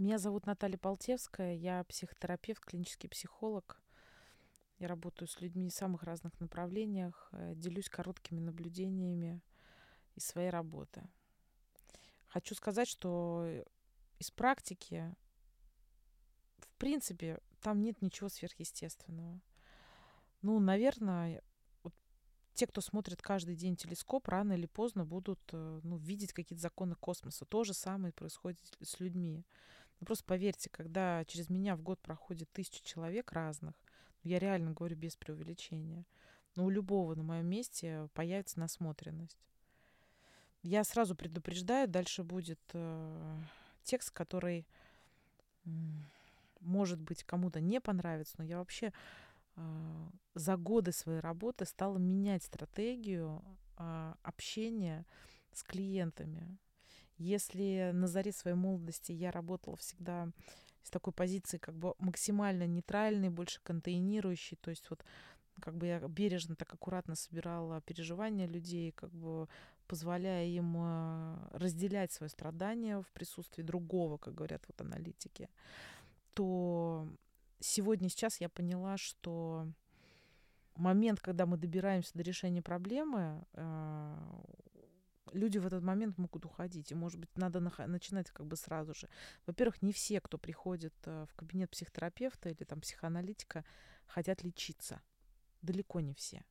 Меня зовут Наталья Полтевская, я психотерапевт, клинический психолог. Я работаю с людьми в самых разных направлениях, э, делюсь короткими наблюдениями из своей работы. Хочу сказать, что из практики, в принципе, там нет ничего сверхъестественного. Ну, наверное, вот те, кто смотрит каждый день телескоп, рано или поздно будут э, ну, видеть какие-то законы космоса. То же самое происходит с людьми. Ну, просто поверьте, когда через меня в год проходит тысяча человек разных, ну, я реально говорю без преувеличения, но у любого на моем месте появится насмотренность. Я сразу предупреждаю, дальше будет э, текст, который, э, может быть, кому-то не понравится, но я вообще э, за годы своей работы стала менять стратегию э, общения с клиентами. Если на заре своей молодости я работала всегда с такой позиции как бы максимально нейтральной, больше контейнирующей, то есть вот как бы я бережно, так аккуратно собирала переживания людей, как бы позволяя им э, разделять свое страдание в присутствии другого, как говорят вот аналитики, то сегодня, сейчас я поняла, что момент, когда мы добираемся до решения проблемы, э, люди в этот момент могут уходить. И, может быть, надо начинать как бы сразу же. Во-первых, не все, кто приходит э, в кабинет психотерапевта или там психоаналитика, хотят лечиться. Далеко не все.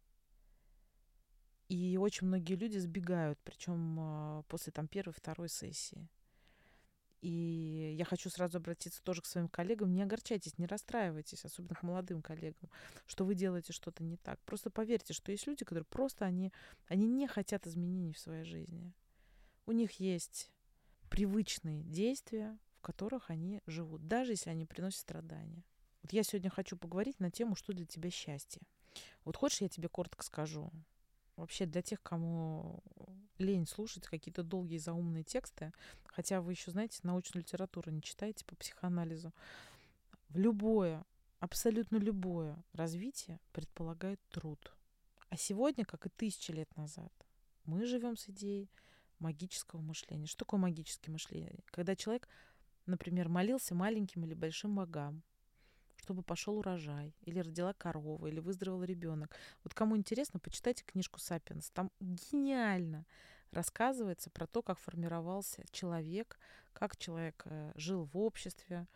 И очень многие люди сбегают, причем э, после там первой, второй сессии. И я хочу сразу обратиться тоже к своим коллегам. Не огорчайтесь, не расстраивайтесь, особенно к молодым коллегам, что вы делаете что-то не так. Просто поверьте, что есть люди, которые просто они, они не хотят изменений в своей жизни. У них есть привычные действия, в которых они живут, даже если они приносят страдания. Вот я сегодня хочу поговорить на тему, что для тебя счастье. Вот хочешь, я тебе коротко скажу. Вообще для тех, кому лень слушать какие-то долгие заумные тексты, хотя вы еще, знаете, научную литературу не читаете по психоанализу, в любое, абсолютно любое развитие предполагает труд. А сегодня, как и тысячи лет назад, мы живем с идеей магического мышления. Что такое магическое мышление? Когда человек, например, молился маленьким или большим богам, чтобы пошел урожай, или родила корова, или выздоровел ребенок. Вот кому интересно, почитайте книжку «Сапиенс». Там гениально рассказывается про то, как формировался человек, как человек э, жил в обществе,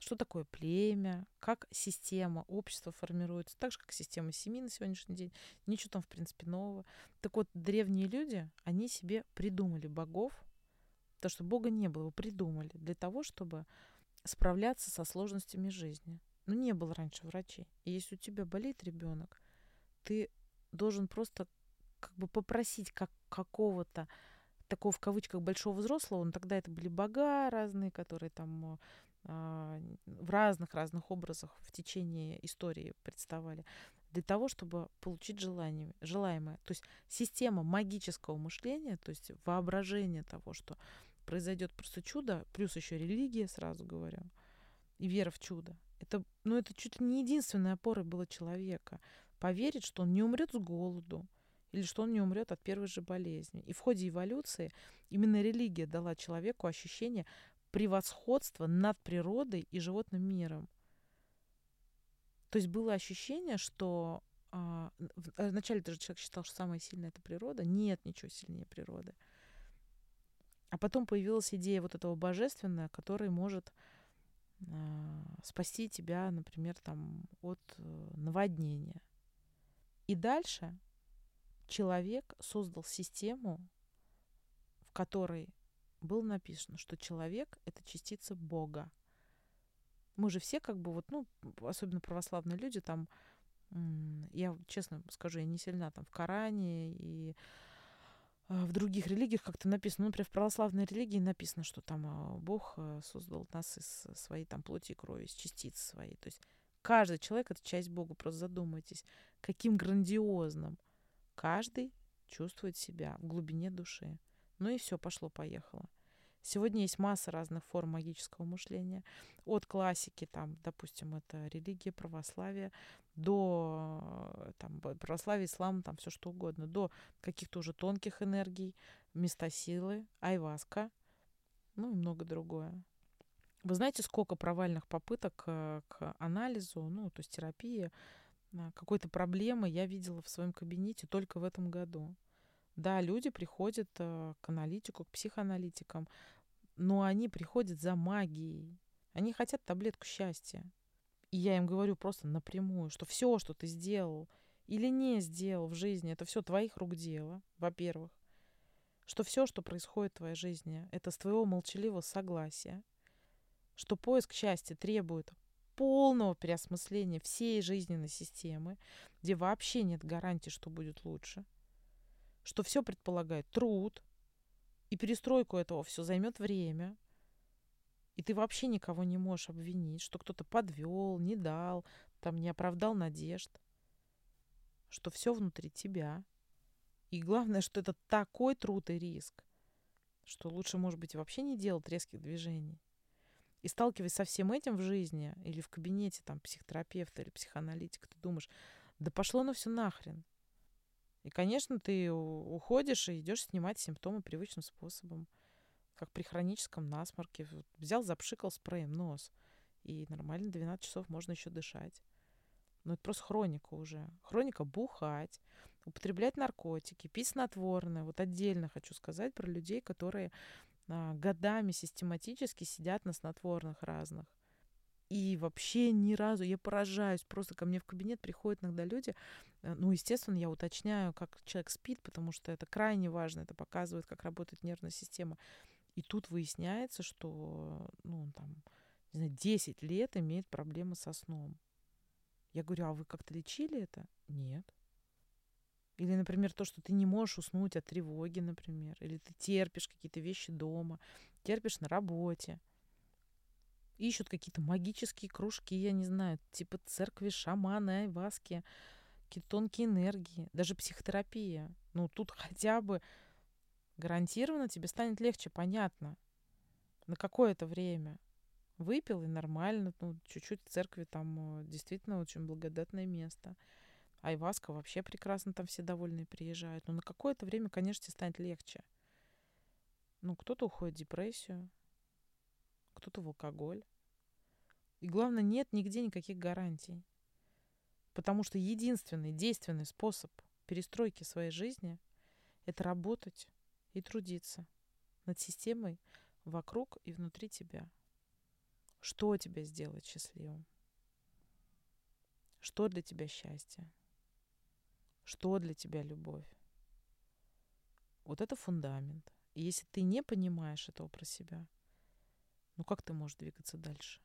что такое племя, как система общества формируется, так же, как система семьи на сегодняшний день. Ничего там, в принципе, нового. Так вот, древние люди, они себе придумали богов, то, что Бога не было, придумали для того, чтобы справляться со сложностями жизни. Ну, не было раньше врачей. И если у тебя болит ребенок, ты должен просто как бы попросить как какого-то такого в кавычках большого взрослого, но тогда это были бога разные, которые там э, в разных-разных образах в течение истории представали, для того, чтобы получить желание, желаемое. То есть система магического мышления, то есть воображение того, что произойдет просто чудо, плюс еще религия, сразу говорю, и вера в чудо. Это, ну, это чуть ли не единственной опорой было человека. Поверить, что он не умрет с голоду, или что он не умрет от первой же болезни. И в ходе эволюции именно религия дала человеку ощущение превосходства над природой и животным миром. То есть было ощущение, что а, э, вначале даже человек считал, что самая сильная это природа. Нет ничего сильнее природы. А потом появилась идея вот этого божественного, который может а, спасти тебя, например, там, от э, наводнения. И дальше человек создал систему, в которой было написано, что человек — это частица Бога. Мы же все как бы вот, ну, особенно православные люди, там, я честно скажу, я не сильна там в Коране и в других религиях как-то написано, ну, например, в православной религии написано, что там а, Бог э, создал нас из своей там плоти и крови, из частиц своей. То есть каждый человек — это часть Бога. Просто задумайтесь, каким грандиозным каждый чувствует себя в глубине души. Ну и все, пошло-поехало. Сегодня есть масса разных форм магического мышления. От классики, там, допустим, это религия, православие, до там, православия, ислам, там все что угодно, до каких-то уже тонких энергий, места силы, айваска, ну и много другое. Вы знаете, сколько провальных попыток э, к анализу, ну, то есть терапии, э, какой-то проблемы я видела в своем кабинете только в этом году. Да, люди приходят э, к аналитику, к психоаналитикам, но они приходят за магией. Они хотят таблетку счастья. И я им говорю просто напрямую, что все, что ты сделал или не сделал в жизни, это все твоих рук дело, во-первых. Что все, что происходит в твоей жизни, это с твоего молчаливого согласия. Что поиск счастья требует полного переосмысления всей жизненной системы, где вообще нет гарантии, что будет лучше. Что все предполагает труд, и перестройку этого все займет время. И ты вообще никого не можешь обвинить, что кто-то подвел, не дал, там не оправдал надежд. Что все внутри тебя. И главное, что это такой труд и риск, что лучше, может быть, вообще не делать резких движений. И сталкиваясь со всем этим в жизни или в кабинете там психотерапевта или психоаналитика, ты думаешь, да пошло на все нахрен. И, конечно, ты уходишь и идешь снимать симптомы привычным способом, как при хроническом насморке. Взял, запшикал спреем нос, и нормально 12 часов можно еще дышать. Но это просто хроника уже. Хроника бухать, употреблять наркотики, пить снотворное. Вот отдельно хочу сказать про людей, которые а, годами систематически сидят на снотворных разных. И вообще ни разу, я поражаюсь, просто ко мне в кабинет приходят иногда люди, э, ну, естественно, я уточняю, как человек спит, потому что это крайне важно, это показывает, как работает нервная система. И тут выясняется, что, ну, там, не знаю, 10 лет имеет проблемы со сном. Я говорю, а вы как-то лечили это? Нет. Или, например, то, что ты не можешь уснуть от тревоги, например, или ты терпишь какие-то вещи дома, терпишь на работе ищут какие-то магические кружки, я не знаю, типа церкви, шаманы, айваски, какие-то тонкие энергии, даже психотерапия. Ну, тут хотя бы гарантированно тебе станет легче, понятно, на какое-то время. Выпил и нормально, ну, чуть-чуть в церкви там э, действительно очень благодатное место. Айваска вообще прекрасно, там все довольные приезжают. Но на какое-то время, конечно, тебе станет легче. Ну, кто-то уходит в депрессию, кто-то в алкоголь. И главное, нет нигде никаких гарантий. Потому что единственный действенный способ перестройки своей жизни – это работать и трудиться над системой вокруг и внутри тебя. Что тебя сделает счастливым? Что для тебя счастье? Что для тебя любовь? Вот это фундамент. И если ты не понимаешь этого про себя, ну как ты можешь двигаться дальше?